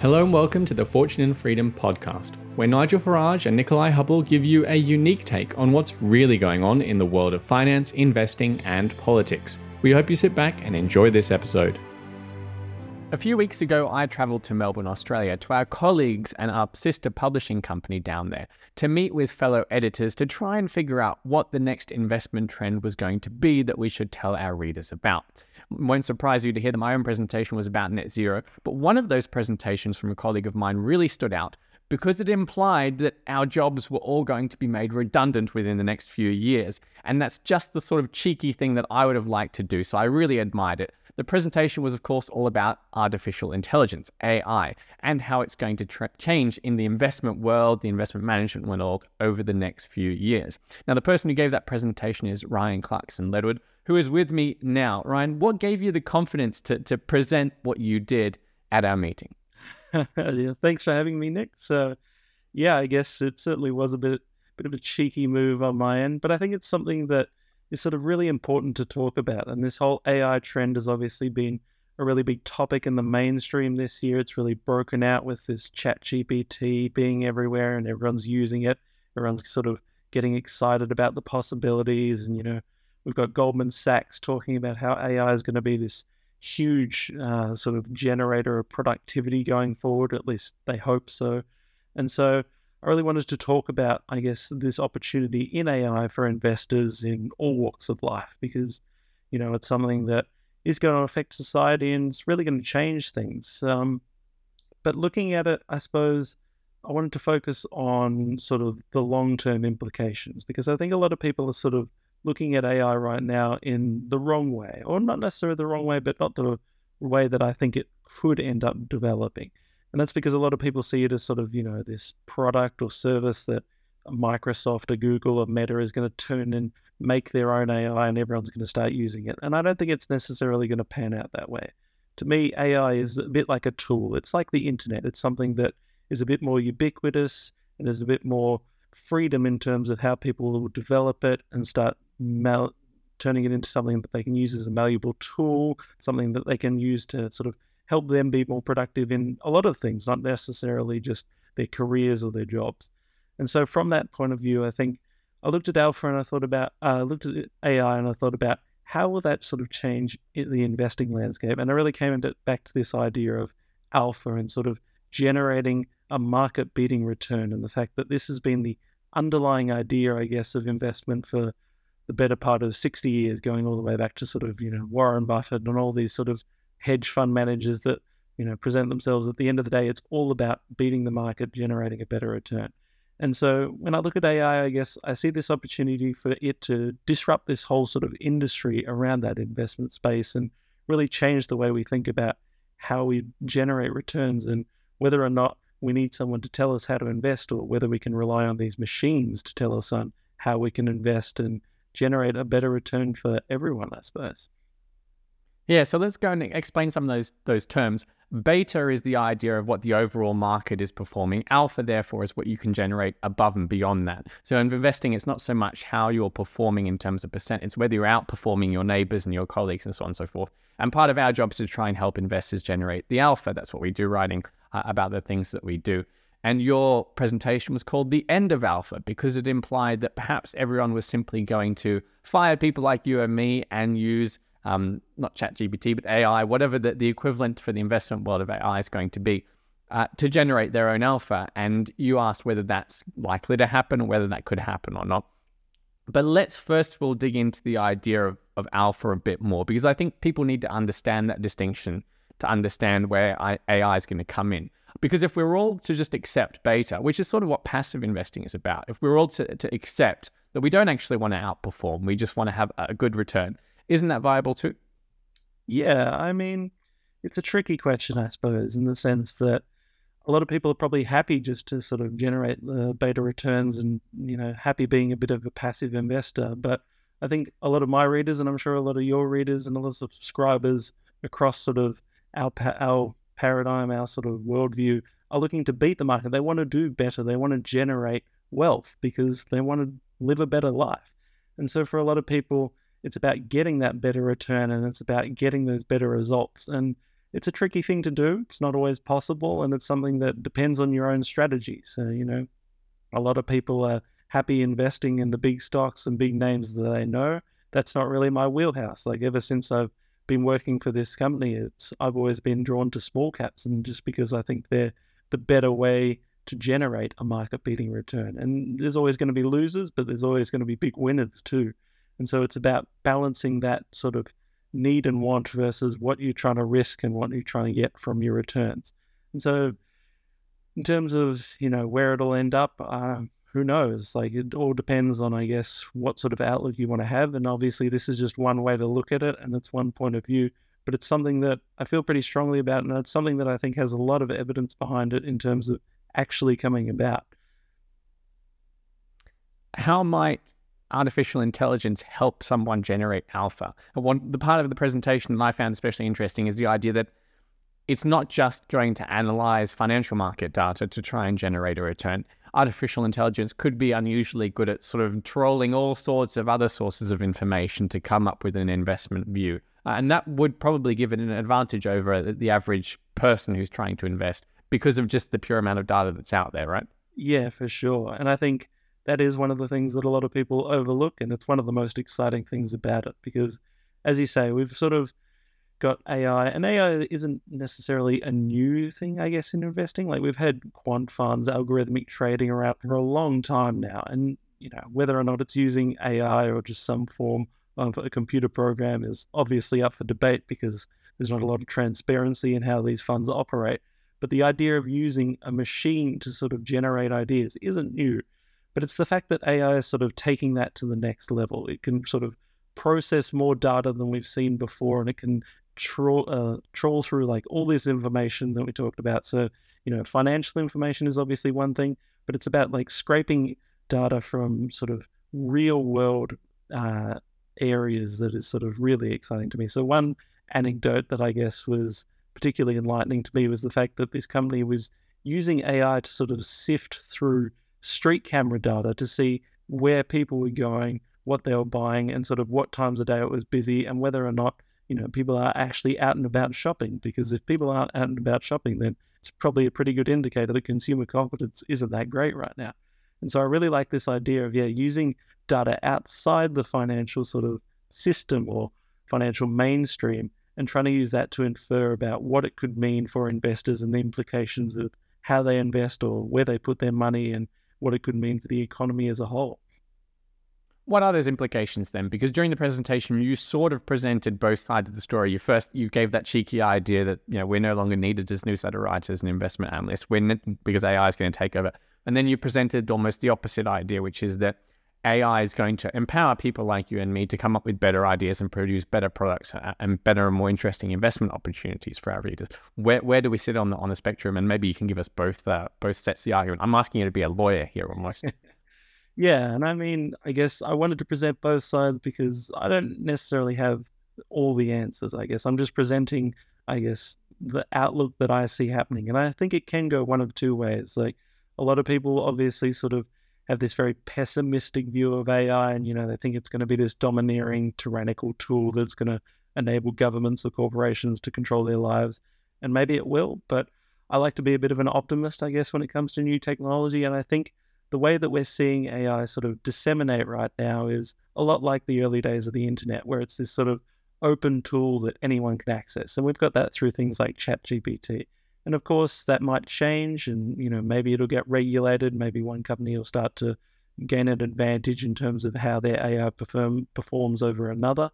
Hello and welcome to the Fortune and Freedom podcast, where Nigel Farage and Nickolai Hubble give you a unique take on what's really going on in the world of finance, investing, and politics. We hope you sit back and enjoy this episode. A few weeks ago, I travelled to Melbourne, Australia, to our colleagues and our sister publishing company down there to meet with fellow editors to try and figure out what the next investment trend was going to be that we should tell our readers about won't surprise you to hear that my own presentation was about net zero. But one of those presentations from a colleague of mine really stood out because it implied that our jobs were all going to be made redundant within the next few years. And that's just the sort of cheeky thing that I would have liked to do. So I really admired it. The presentation was, of course, all about artificial intelligence, AI, and how it's going to tra- change in the investment world, the investment management world over the next few years. Now, the person who gave that presentation is Ryan Clarkson Ledward, who is with me now. Ryan, what gave you the confidence to, to present what you did at our meeting? yeah, thanks for having me, Nick. So, yeah, I guess it certainly was a bit bit of a cheeky move on my end, but I think it's something that is sort of really important to talk about. And this whole AI trend has obviously been a really big topic in the mainstream this year. It's really broken out with this Chat GPT being everywhere and everyone's using it. Everyone's sort of getting excited about the possibilities and you know We've got Goldman Sachs talking about how AI is going to be this huge uh, sort of generator of productivity going forward. At least they hope so. And so I really wanted to talk about, I guess, this opportunity in AI for investors in all walks of life because, you know, it's something that is going to affect society and it's really going to change things. Um, but looking at it, I suppose I wanted to focus on sort of the long term implications because I think a lot of people are sort of looking at AI right now in the wrong way, or not necessarily the wrong way, but not the way that I think it could end up developing. And that's because a lot of people see it as sort of, you know, this product or service that Microsoft or Google or Meta is going to turn and make their own AI and everyone's going to start using it. And I don't think it's necessarily going to pan out that way. To me, AI is a bit like a tool. It's like the internet. It's something that is a bit more ubiquitous and there's a bit more freedom in terms of how people will develop it and start mal- turning it into something that they can use as a malleable tool, something that they can use to sort of help them be more productive in a lot of things, not necessarily just their careers or their jobs. And so, from that point of view, I think I looked at Alpha and I thought about, uh, I uh, looked at AI and I thought about how will that sort of change the investing landscape. And I really came into, back to this idea of Alpha and sort of generating a market beating return and the fact that this has been the underlying idea, I guess, of investment for the better part of 60 years, going all the way back to sort of, you know, Warren Buffett and all these sort of hedge fund managers that, you know, present themselves at the end of the day, it's all about beating the market, generating a better return. And so when I look at AI, I guess I see this opportunity for it to disrupt this whole sort of industry around that investment space and really change the way we think about how we generate returns and whether or not we need someone to tell us how to invest or whether we can rely on these machines to tell us on how we can invest and generate a better return for everyone, I suppose. Yeah, so let's go and explain some of those those terms. Beta is the idea of what the overall market is performing. Alpha, therefore, is what you can generate above and beyond that. So in investing, it's not so much how you're performing in terms of percent, it's whether you're outperforming your neighbors and your colleagues and so on and so forth. And part of our job is to try and help investors generate the alpha. That's what we do, writing uh, about the things that we do. And your presentation was called The End of Alpha because it implied that perhaps everyone was simply going to fire people like you and me and use um, not ChatGPT, but AI, whatever the, the equivalent for the investment world of AI is going to be, uh, to generate their own alpha. And you asked whether that's likely to happen or whether that could happen or not. But let's first of all dig into the idea of, of alpha a bit more because I think people need to understand that distinction to understand where AI is going to come in. Because if we're all to just accept beta, which is sort of what passive investing is about, if we're all to, to accept that we don't actually want to outperform, we just want to have a good return, isn't that viable too? Yeah, I mean, it's a tricky question, I suppose, in the sense that a lot of people are probably happy just to sort of generate the beta returns and, you know, happy being a bit of a passive investor. But I think a lot of my readers, and I'm sure a lot of your readers and a lot of subscribers across sort of our, our paradigm, our sort of worldview, are looking to beat the market. They want to do better. They want to generate wealth because they want to live a better life. And so for a lot of people, it's about getting that better return and it's about getting those better results. And it's a tricky thing to do. It's not always possible, and it's something that depends on your own strategy. So, you know, a lot of people are happy investing in the big stocks and big names that they know. That's not really my wheelhouse. Like ever since I've been working for this company, it's I've always been drawn to small caps, and just because I think they're the better way to generate a market beating return. And there's always going to be losers, but there's always going to be big winners too. And so it's about balancing that sort of need and want versus what you're trying to risk and what you're trying to get from your returns. And so, in terms of you know where it'll end up, uh, who knows? Like it all depends on, I guess, what sort of outlook you want to have. And obviously, this is just one way to look at it, and it's one point of view. But it's something that I feel pretty strongly about, and it's something that I think has a lot of evidence behind it in terms of actually coming about. How might artificial intelligence help someone generate alpha? One, the part of the presentation that I found especially interesting is the idea that it's not just going to analyze financial market data to try and generate a return. Artificial intelligence could be unusually good at sort of trolling all sorts of other sources of information to come up with an investment view. Uh, and that would probably give it an advantage over the average person who's trying to invest because of just the pure amount of data that's out there, right? Yeah, for sure. And I think that is one of the things that a lot of people overlook. And it's one of the most exciting things about it because, as you say, we've sort of got AI, and AI isn't necessarily a new thing, I guess, in investing. Like we've had quant funds, algorithmic trading around for a long time now. And, you know, whether or not it's using AI or just some form of a computer program is obviously up for debate because there's not a lot of transparency in how these funds operate. But the idea of using a machine to sort of generate ideas isn't new. But it's the fact that AI is sort of taking that to the next level. It can sort of process more data than we've seen before, and it can trawl uh, troll through like all this information that we talked about. So you know, financial information is obviously one thing, but it's about like scraping data from sort of real world uh, areas that is sort of really exciting to me. So one anecdote that I guess was particularly enlightening to me was the fact that this company was using AI to sort of sift through street camera data to see where people were mm-hmm. going, what they were buying, and sort of what times of day it was busy, and whether or not you know people are actually out and about shopping. Because if people aren't out and about shopping, then it's probably a pretty good indicator that consumer confidence isn't that great right now. And so I really like this idea of yeah using data outside the financial sort of system or financial mainstream and trying to use that to infer about what it could mean for investors and the implications of how they invest or where they put their money and what it could mean for the economy as a whole. What are those implications then? Because during the presentation, you sort of presented both sides of the story. You first you gave that cheeky idea that you know we're no longer needed as newsletter writers and investment analysts, when because AI is going to take over. And then you presented almost the opposite idea, which is that AI is going to empower people like you and me to come up with better ideas and produce better products and better and more interesting investment opportunities for our readers. Where where do we sit on the on the spectrum? And maybe you can give us both uh, both sets the argument. I'm asking you to be a lawyer here almost. yeah, and I mean, I guess I wanted to present both sides because I don't necessarily have all the answers. I guess I'm just presenting, I guess, the outlook that I see happening, and I think it can go one of two ways. Like a lot of people obviously sort of have this very pessimistic view of AI, and you know they think it's going to be this domineering, tyrannical tool that's going to enable governments or corporations to control their lives, and maybe it will. But I like to be a bit of an optimist, I guess, when it comes to new technology, and I think the way that we're seeing AI sort of disseminate right now is a lot like the early days of the internet, where it's this sort of open tool that anyone can access, and we've got that through things like ChatGPT. And of course, that might change, and you know maybe it'll get regulated. Maybe one company will start to gain an advantage in terms of how their AI perform, performs over another.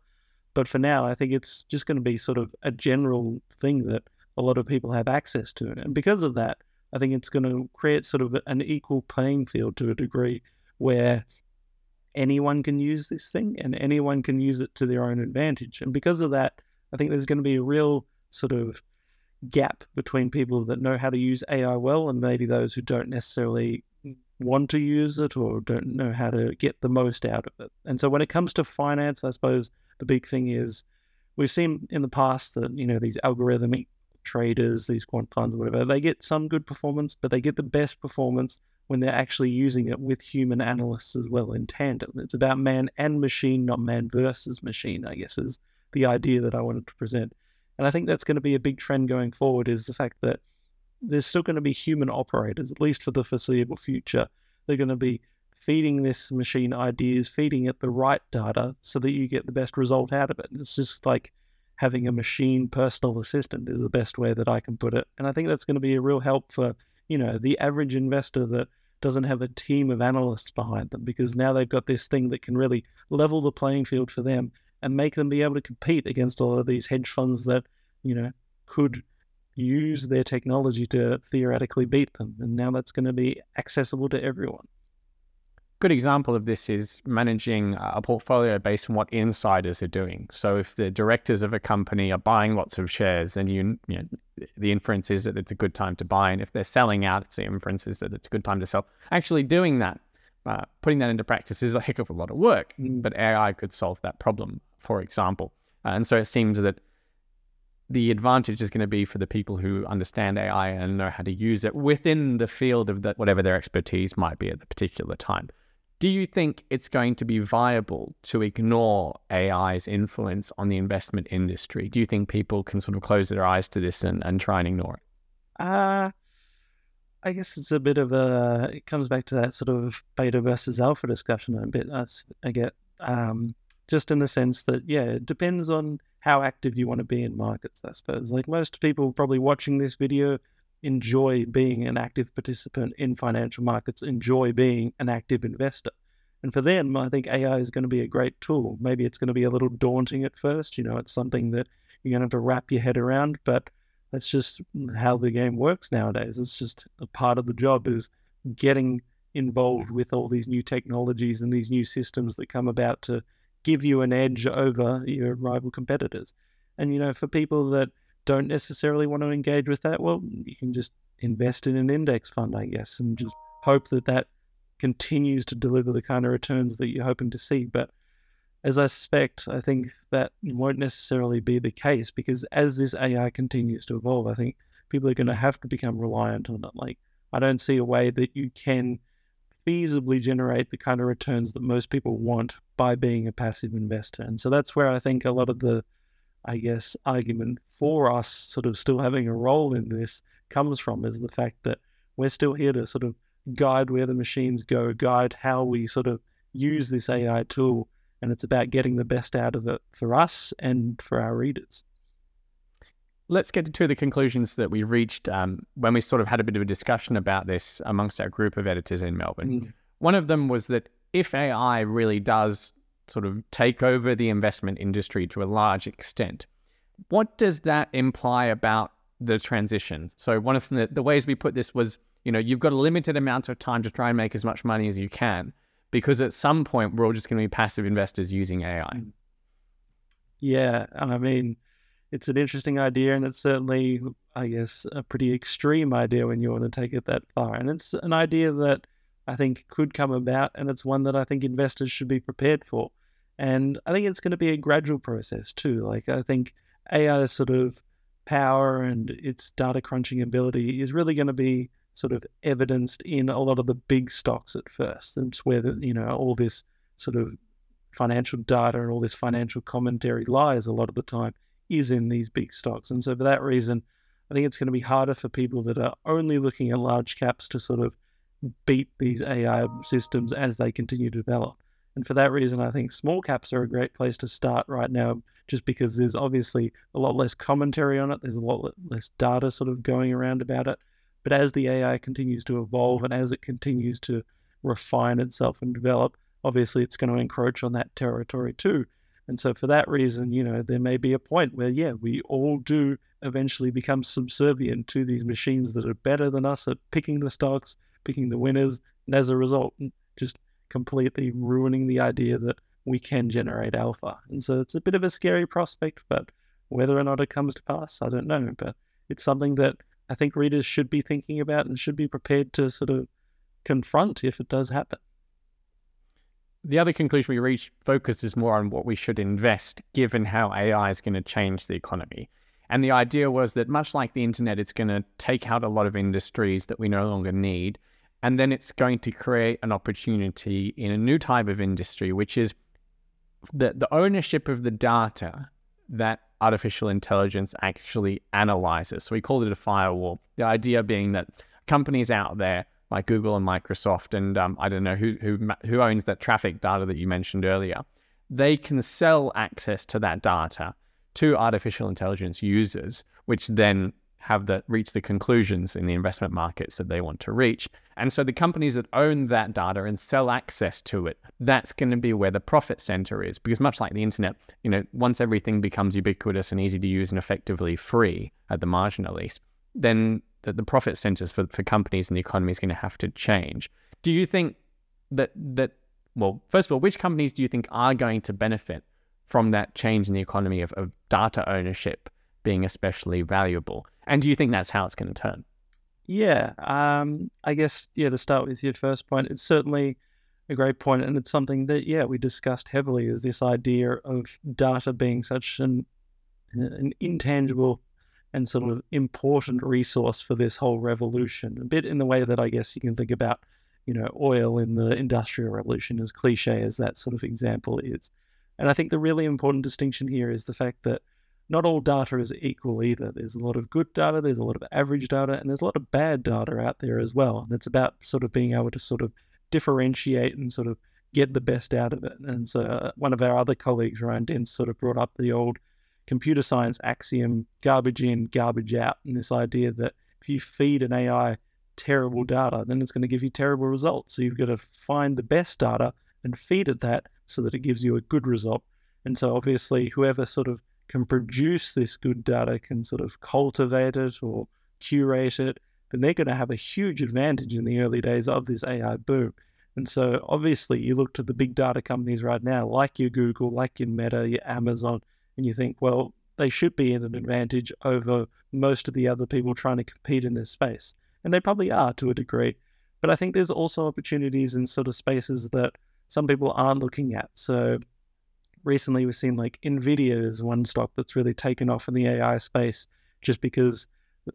But for now, I think it's just going to be sort of a general thing that a lot of people have access to. And because of that, I think it's going to create sort of an equal playing field to a degree where anyone can use this thing and anyone can use it to their own advantage. And because of that, I think there's going to be a real sort of gap between people that know how to use AI well and maybe those who don't necessarily want to use it or don't know how to get the most out of it. And so when it comes to finance, I suppose the big thing is we've seen in the past that, you know, these algorithmic traders, these quant funds, whatever, they get some good performance, but they get the best performance when they're actually using it with human analysts as well in tandem. It's about man and machine, not man versus machine, I guess, is the idea that I wanted to present. And I think that's going to be a big trend going forward is the fact that there's still going to be human operators, at least for the foreseeable future. They're going to be feeding this machine ideas, feeding it the right data so that you get the best result out of it. And it's just like having a machine personal assistant is the best way that I can put it. And I think that's going to be a real help for, you know, the average investor that doesn't have a team of analysts behind them because now they've got this thing that can really level the playing field for them and make them be able to compete against all of these hedge funds that, you know, could use their technology to theoretically beat them. And now that's going to be accessible to everyone. Good example of this is managing a portfolio based on what insiders are doing. So if the directors of a company are buying lots of shares, then you, you know, the inference is that it's a good time to buy. And if they're selling out, it's the inference is that it's a good time to sell. Actually doing that, uh, putting that into practice is a heck of a lot of work, mm. but AI could solve that problem, for example. Uh, and so it seems that the advantage is going to be for the people who understand AI and know how to use it within the field of whatever their expertise might be at the particular time. Do you think it's going to be viable to ignore AI's influence on the investment industry? Do you think people can sort of close their eyes to this and, and try and ignore it? Uh, I guess it's a bit of a, it comes back to that sort of beta versus alpha discussion a bit. That's, I get, um, just in the sense that, yeah, it depends on how active you want to be in markets, I suppose. Like most people probably watching this video enjoy being an active participant in financial markets, enjoy being an active investor. And for them, I think AI is going to be a great tool. Maybe it's going to be a little daunting at first. You know, it's something that you're going to have to wrap your head around, but that's just how the game works nowadays. It's just a part of the job is getting involved with all these new technologies and these new systems that come about to give you an edge over your rival competitors. And, you know, for people that don't necessarily want to engage with that, well, you can just invest in an index fund, I guess, and just hope that that continues to deliver the kind of returns that you're hoping to see. But as I suspect, I think that won't necessarily be the case because as this AI continues to evolve, I think people are going to have to become reliant on it. Like, I don't see a way that you can feasibly generate the kind of returns that most people want by being a passive investor. And so that's where I think a lot of the, I guess, argument for us sort of still having a role in this comes from is the fact that we're still here to sort of guide where the machines go, guide how we sort of use this AI tool. And it's about getting the best out of it for us and for our readers let's get to the conclusions that we reached um, when we sort of had a bit of a discussion about this amongst our group of editors in Melbourne. Mm. One of them was that if AI really does sort of take over the investment industry to a large extent, what does that imply about the transition? So one of the, the ways we put this was, you know, you've got a limited amount of time to try and make as much money as you can, because at some point we're all just going to be passive investors using AI. Mm. Yeah, I mean, it's an interesting idea, and it's certainly, I guess, a pretty extreme idea when you want to take it that far. And it's an idea that I think could come about, and it's one that I think investors should be prepared for. And I think it's going to be a gradual process too. Like I think AI sort of power and its data crunching ability is really going to be sort of evidenced in a lot of the big stocks at first. It's where the, you know all this sort of financial data and all this financial commentary lies a lot of the time is in these big stocks. And so for that reason, I think it's going to be harder for people that are only looking at large caps to sort of beat these AI systems as they continue to develop. And for that reason, I think small caps are a great place to start right now, just because there's obviously a lot less commentary on it. There's a lot less data sort of going around about it. But as the AI continues to evolve and as it continues to refine itself and develop, obviously it's going to encroach on that territory too. And so, for that reason, you know, there may be a point where, yeah, we all do eventually become subservient to these machines that are better than us at picking the stocks, picking the winners, and as a result, just completely ruining the idea that we can generate alpha. And so, it's a bit of a scary prospect, but whether or not it comes to pass, I don't know. But it's something that I think readers should be thinking about and should be prepared to sort of confront if it does happen the other conclusion we reached focuses more on what we should invest given how AI is going to change the economy. And the idea was that much like the internet, it's going to take out a lot of industries that we no longer need. And then it's going to create an opportunity in a new type of industry, which is the, the ownership of the data that artificial intelligence actually analyzes. So we call it a firewall. The idea being that companies out there like Google and Microsoft, and um, I don't know who, who who owns that traffic data that you mentioned earlier, they can sell access to that data to artificial intelligence users, which then have the reach the conclusions in the investment markets that they want to reach. And so the companies that own that data and sell access to it, that's going to be where the profit center is. Because much like the internet, you know, once everything becomes ubiquitous and easy to use and effectively free at the margin at least, then the, the profit centers for, for companies and the economy is going to have to change. Do you think that that well, first of all, which companies do you think are going to benefit from that change in the economy of, of data ownership being especially valuable? And do you think that's how it's going to turn? Yeah, um, I guess yeah. To start with your first point, it's certainly a great point, and it's something that yeah we discussed heavily. Is this idea of data being such an an intangible and sort of important resource for this whole revolution? A bit in the way that I guess you can think about, you know, oil in the industrial revolution, as cliche as that sort of example is. And I think the really important distinction here is the fact that not all data is equal either. There's a lot of good data, there's a lot of average data, and there's a lot of bad data out there as well. And it's about sort of being able to sort of differentiate and sort of get the best out of it. And so uh, one of our other colleagues, Ryan Dinse, sort of brought up the old computer science axiom garbage in, garbage out, and this idea that if you feed an AI terrible data, then it's going to give you terrible results. So you've got to find the best data and feed it that so that it gives you a good result. And so obviously, whoever sort of can produce this good data, can sort of cultivate it or curate it, then they're going to have a huge advantage in the early days of this AI boom. And so obviously you look to the big data companies right now, like your Google, like your Meta, your Amazon, and you think, well, they should be in an advantage over most of the other people trying to compete in this space. And they probably are to a degree. But I think there's also opportunities in sort of spaces that some people aren't looking at. So recently we've seen like Nvidia is one stock that's really taken off in the AI space just because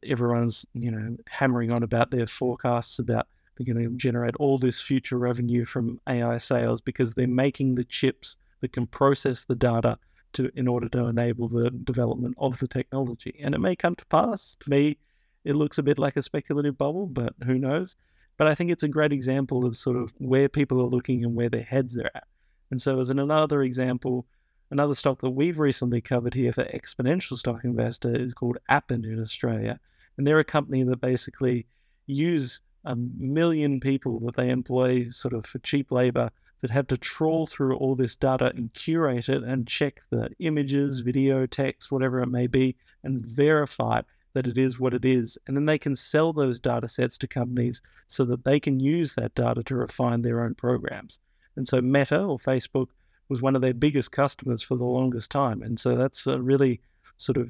everyone's you know hammering on about their forecasts about they're going to generate all this future revenue from AI sales because they're making the chips that can process the data to in order to enable the development of the technology. And it may come to pass. To me, it looks a bit like a speculative bubble, but who knows? But I think it's a great example of sort of where people are looking and where their heads are at. And so, as another example, another stock that we've recently covered here for Exponential Stock Investor is called Appen in Australia. And they're a company that basically use a million people that they employ sort of for cheap labor that have to trawl through all this data and curate it and check the images, video, text, whatever it may be, and verify that it is what it is. And then they can sell those data sets to companies so that they can use that data to refine their own programs. And so Meta or Facebook was one of their biggest customers for the longest time. And so that's a really sort of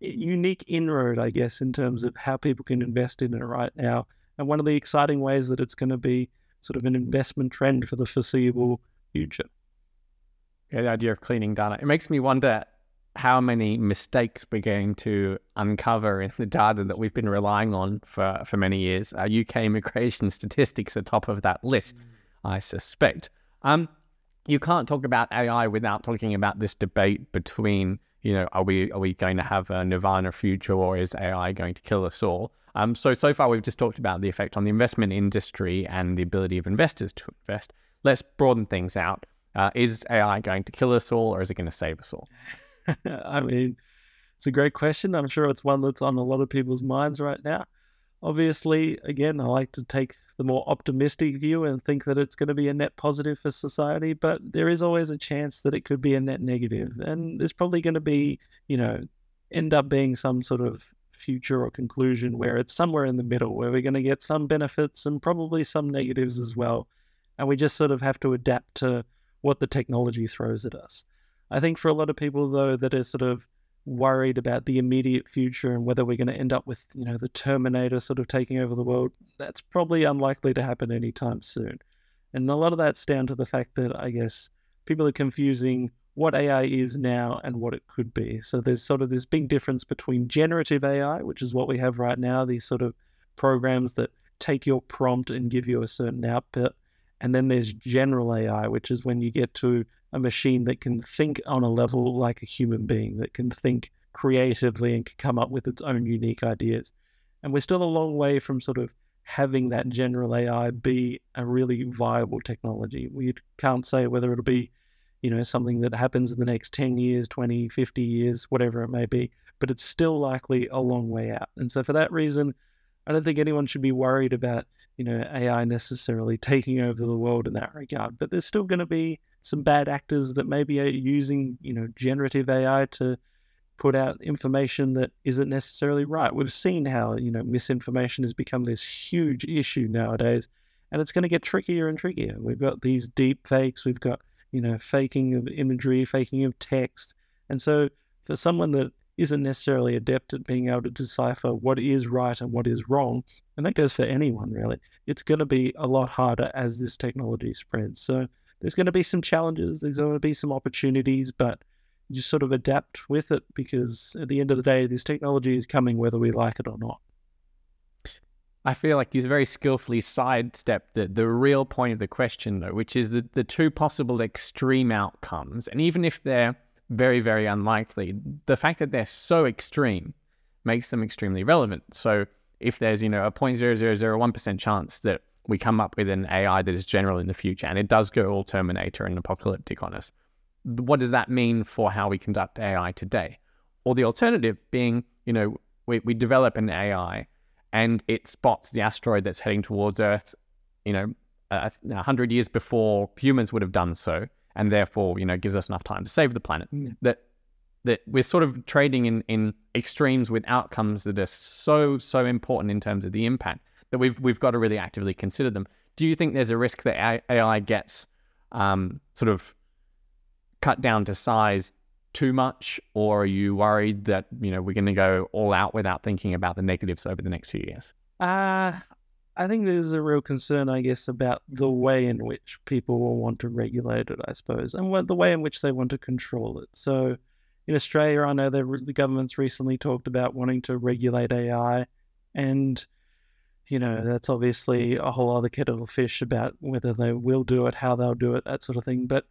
unique inroad, I guess, in terms of how people can invest in it right now. And one of the exciting ways that it's going to be sort of an investment trend for the foreseeable future. Yeah, the idea of cleaning data. It makes me wonder how many mistakes we're going to uncover in the data that we've been relying on for, for many years. UK immigration statistics are top of that list, mm. I suspect. Um, you can't talk about AI without talking about this debate between, you know, are we are we going to have a nirvana future or is AI going to kill us all? Um, so so far we've just talked about the effect on the investment industry and the ability of investors to invest. Let's broaden things out. Uh, is AI going to kill us all, or is it going to save us all? I mean, it's a great question. I'm sure it's one that's on a lot of people's minds right now. Obviously, again, I like to take the more optimistic view and think that it's going to be a net positive for society, but there is always a chance that it could be a net negative. And there's probably going to be, you know, end up being some sort of future or conclusion where it's somewhere in the middle, where we're going to get some benefits and probably some negatives as well. And we just sort of have to adapt to what the technology throws at us. I think for a lot of people, though, that are sort of worried about the immediate future and whether we're going to end up with, you know, the Terminator sort of taking over the world, that's probably unlikely to happen anytime soon. And a lot of that's down to the fact that I guess people are confusing what AI is now and what it could be. So there's sort of this big difference between generative AI, which is what we have right now, these sort of programs that take your prompt and give you a certain output. And then there's general AI, which is when you get to a machine that can think on a level like a human being, that can think creatively and can come up with its own unique ideas. And we're still a long way from sort of having that general AI be a really viable technology. We can't say whether it'll be, you know, something that happens in the next 10 years, 20, 50 years, whatever it may be, but it's still likely a long way out. And so for that reason, I don't think anyone should be worried about, you know, AI necessarily taking over the world in that regard. But there's still going to be some bad actors that maybe are using, you know, generative AI to put out information that isn't necessarily right. We've seen how, you know, misinformation has become this huge issue nowadays, and it's going to get trickier and trickier. We've got these deep fakes, we've got, you know, faking of imagery, faking of text. And so for someone that isn't necessarily adept at being able to decipher what is right and what is wrong, and that goes for anyone really, it's going to be a lot harder as this technology spreads. So there's going to be some challenges, there's going to be some opportunities, but you sort of adapt with it because at the end of the day, this technology is coming whether we like it or not. I feel like he's very skillfully sidestepped the, the real point of the question, though, which is the, the two possible extreme outcomes. And even if they're very, very unlikely, the fact that they're so extreme makes them extremely relevant. So if there's, you know, a 0.0001% chance that we come up with an AI that is general in the future and it does go all Terminator and apocalyptic on us, what does that mean for how we conduct AI today? Or the alternative being, you know, we, we develop an AI and it spots the asteroid that's heading towards Earth, you know, a, a hundred years before humans would have done so, and therefore, you know, gives us enough time to save the planet. Mm. That that we're sort of trading in, in extremes with outcomes that are so so important in terms of the impact that we've we've got to really actively consider them. Do you think there's a risk that AI gets um, sort of cut down to size too much, or are you worried that you know we're going to go all out without thinking about the negatives over the next few years? Uh, I think there's a real concern, I guess, about the way in which people will want to regulate it, I suppose, and what, the way in which they want to control it. So, in Australia, I know the government's recently talked about wanting to regulate AI, and you know that's obviously a whole other kettle of fish about whether they will do it, how they'll do it, that sort of thing. But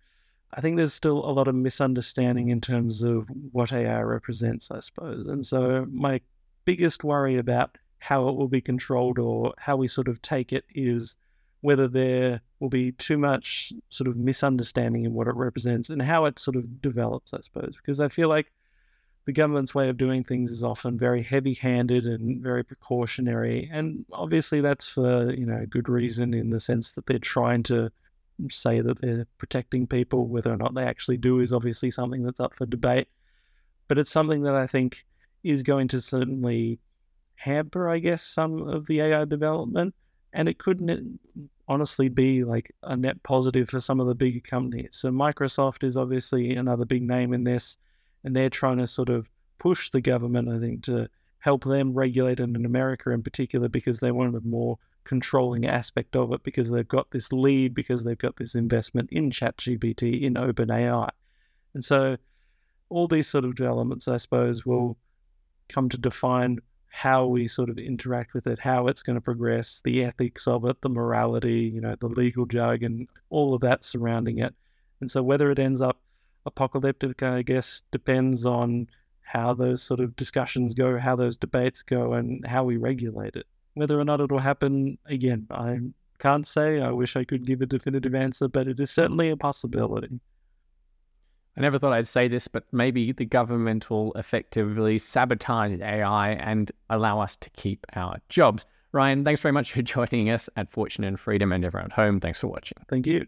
I think there's still a lot of misunderstanding in terms of what AI represents, I suppose. And so my biggest worry about how it will be controlled or how we sort of take it is whether there will be too much sort of misunderstanding in what it represents and how it sort of develops, I suppose. Because I feel like the government's way of doing things is often very heavy-handed and very precautionary, and obviously that's for you know good reason in the sense that they're trying to say that they're protecting people. Whether or not they actually do is obviously something that's up for debate. But it's something that I think is going to certainly hamper, I guess, some of the AI development. And it couldn't honestly be like a net positive for some of the bigger companies. So Microsoft is obviously another big name in this, and they're trying to sort of push the government, I think, to help them regulate it in America in particular because they want a more controlling aspect of it because they've got this lead, because they've got this investment in ChatGPT, in OpenAI. And so all these sort of developments, I suppose, will come to define how we sort of interact with it, how it's going to progress, the ethics of it, the morality, you know, the legal jargon, all of that surrounding it. And so whether it ends up apocalyptic, I guess, depends on how those sort of discussions go, how those debates go, and how we regulate it. Whether or not it will happen again, I can't say. I wish I could give a definitive answer, but it is certainly a possibility. I never thought I'd say this, but maybe the government will effectively sabotage AI and allow us to keep our jobs. Ryan, thanks very much for joining us at Fortune and Freedom and everyone at home. Thanks for watching. Thank you.